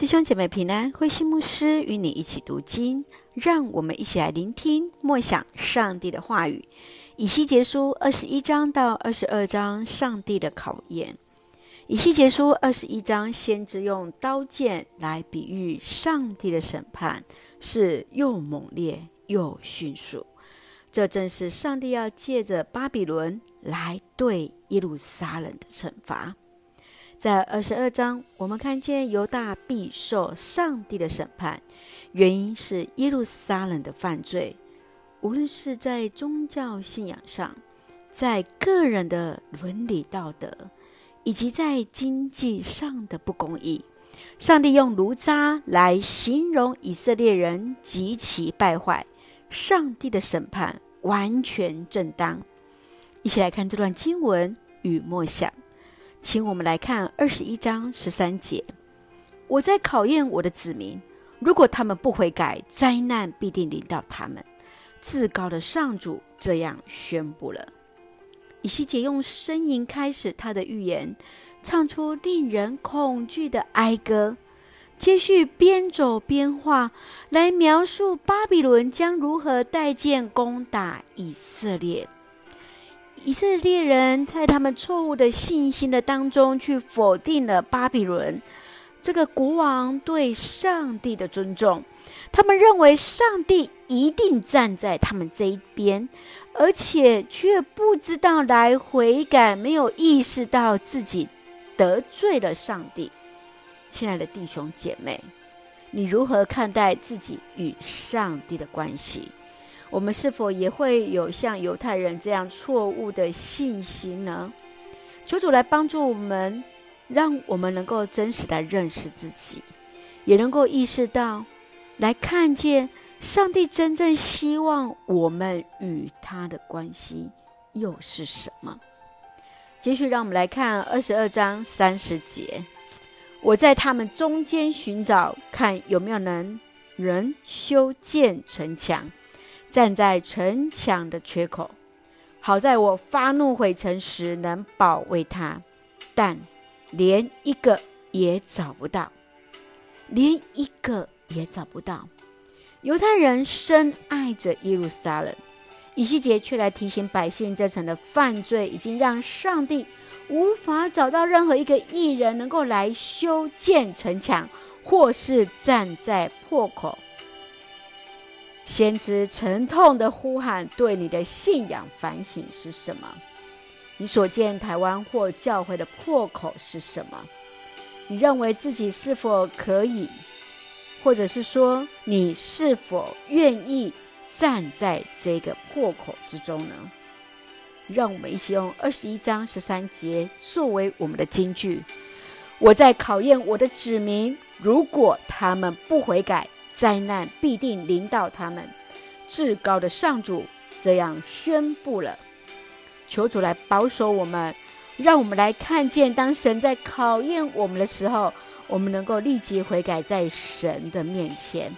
弟兄姐妹平安，慧馨牧师与你一起读经，让我们一起来聆听默想上帝的话语。以西结书二十一章到二十二章，上帝的考验。以西结书二十一章，先知用刀剑来比喻上帝的审判是又猛烈又迅速，这正是上帝要借着巴比伦来对耶路撒冷的惩罚。在二十二章，我们看见犹大必受上帝的审判，原因是耶路撒冷的犯罪，无论是在宗教信仰上，在个人的伦理道德，以及在经济上的不公义。上帝用炉渣来形容以色列人极其败坏，上帝的审判完全正当。一起来看这段经文与默想。请我们来看二十一章十三节：“我在考验我的子民，如果他们不悔改，灾难必定临到他们。至高的上主这样宣布了。”以西结用呻吟开始他的预言，唱出令人恐惧的哀歌，接续边走边画来描述巴比伦将如何带剑攻打以色列。以色列人在他们错误的信心的当中，去否定了巴比伦这个国王对上帝的尊重。他们认为上帝一定站在他们这一边，而且却不知道来悔改，没有意识到自己得罪了上帝。亲爱的弟兄姐妹，你如何看待自己与上帝的关系？我们是否也会有像犹太人这样错误的信心呢？求主来帮助我们，让我们能够真实的认识自己，也能够意识到，来看见上帝真正希望我们与他的关系又是什么。继续，让我们来看二十二章三十节：我在他们中间寻找，看有没有能人修建城墙。站在城墙的缺口，好在我发怒毁城时能保卫他，但连一个也找不到，连一个也找不到。犹太人深爱着耶路撒冷，以西结却来提醒百姓，这层的犯罪已经让上帝无法找到任何一个艺人能够来修建城墙，或是站在破口。先知沉痛的呼喊：“对你的信仰反省是什么？你所见台湾或教会的破口是什么？你认为自己是否可以，或者是说你是否愿意站在这个破口之中呢？”让我们一起用二十一章十三节作为我们的金句：“我在考验我的子民，如果他们不悔改。”灾难必定临到他们，至高的上主这样宣布了。求主来保守我们，让我们来看见，当神在考验我们的时候，我们能够立即悔改，在神的面前。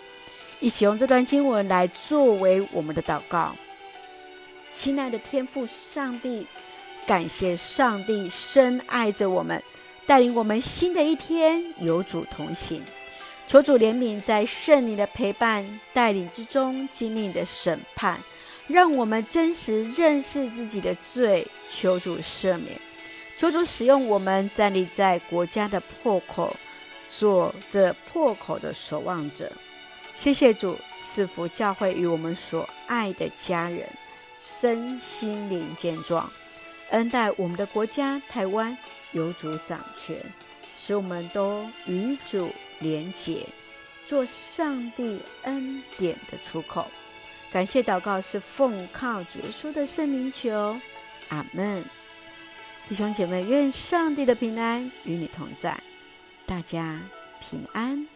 一起用这段经文来作为我们的祷告。亲爱的天父上帝，感谢上帝深爱着我们，带领我们新的一天有主同行。求主怜悯，在圣灵的陪伴带领之中经历你的审判，让我们真实认识自己的罪。求主赦免，求主使用我们站立在国家的破口，做这破口的守望者。谢谢主赐福教会与我们所爱的家人，身心灵健壮，恩待我们的国家台湾有主掌权。使我们都与主连结，做上帝恩典的出口。感谢祷告是奉靠主耶稣的圣名求，阿门。弟兄姐妹，愿上帝的平安与你同在，大家平安。